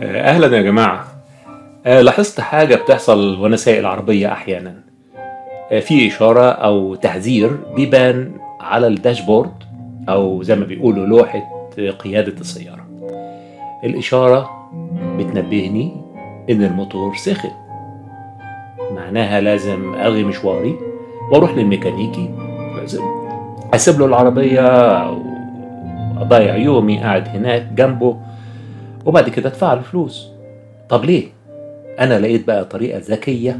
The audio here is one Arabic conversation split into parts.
أهلا يا جماعة. آه، لاحظت حاجة بتحصل وأنا سايق العربية أحيانا. آه، في إشارة أو تحذير بيبان على الداشبورد أو زي ما بيقولوا لوحة قيادة السيارة. الإشارة بتنبهني إن الموتور سخن معناها لازم ألغي مشواري وأروح للميكانيكي. أسيب له العربية أو أضيع يومي قاعد هناك جنبه. وبعد كده ادفع له فلوس طب ليه؟ أنا لقيت بقى طريقة ذكية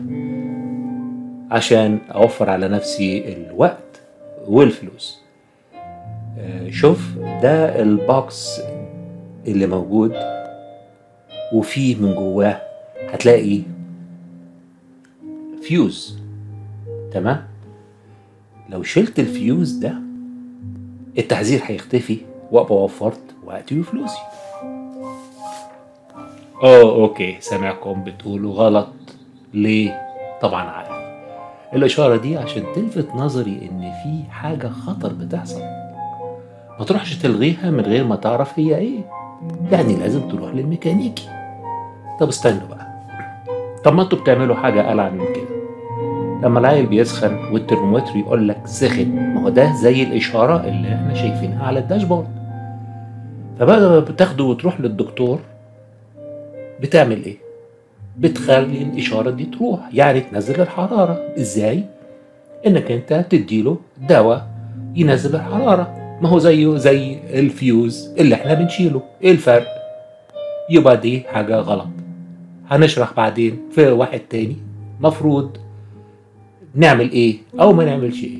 عشان أوفر على نفسي الوقت والفلوس. آه، شوف ده ال box اللي موجود وفيه من جواه هتلاقي فيوز تمام؟ لو شلت الفيوز ده التحذير هيختفي وأبقى وفرت وقتي وفلوسي. آه okay سامعكم بتقولوا غلط. ليه؟ طبعا عارف. الإشارة دي عشان تلفت نظري إن في حاجة خطر بتحصل. ما تروحش تلغيها من غير ما تعرف هي إيه. يعني لازم تروح للميكانيكي. طب استنوا بقى. طب ما أنتوا بتعملوا حاجة ألعن من كده. لما العيل بيسخن والترمومتر يقول لك سخن ما هو ده زي الإشارة اللي إحنا شايفينها على ال dashboard. فبقى بتاخده وتروح للدكتور بتعمل إيه؟ بتخلي الإشارة دي تروح يعني تنزل الحرارة. إزاي؟ إنك أنت تديله دواء ينزل الحرارة. ما هو زيه زي الفيوز اللي إحنا بنشيله. إيه الفرق؟ يبقى دي حاجة غلط. هنشرح بعدين في واحد تاني. مفروض نعمل إيه أو ما نعملش إيه؟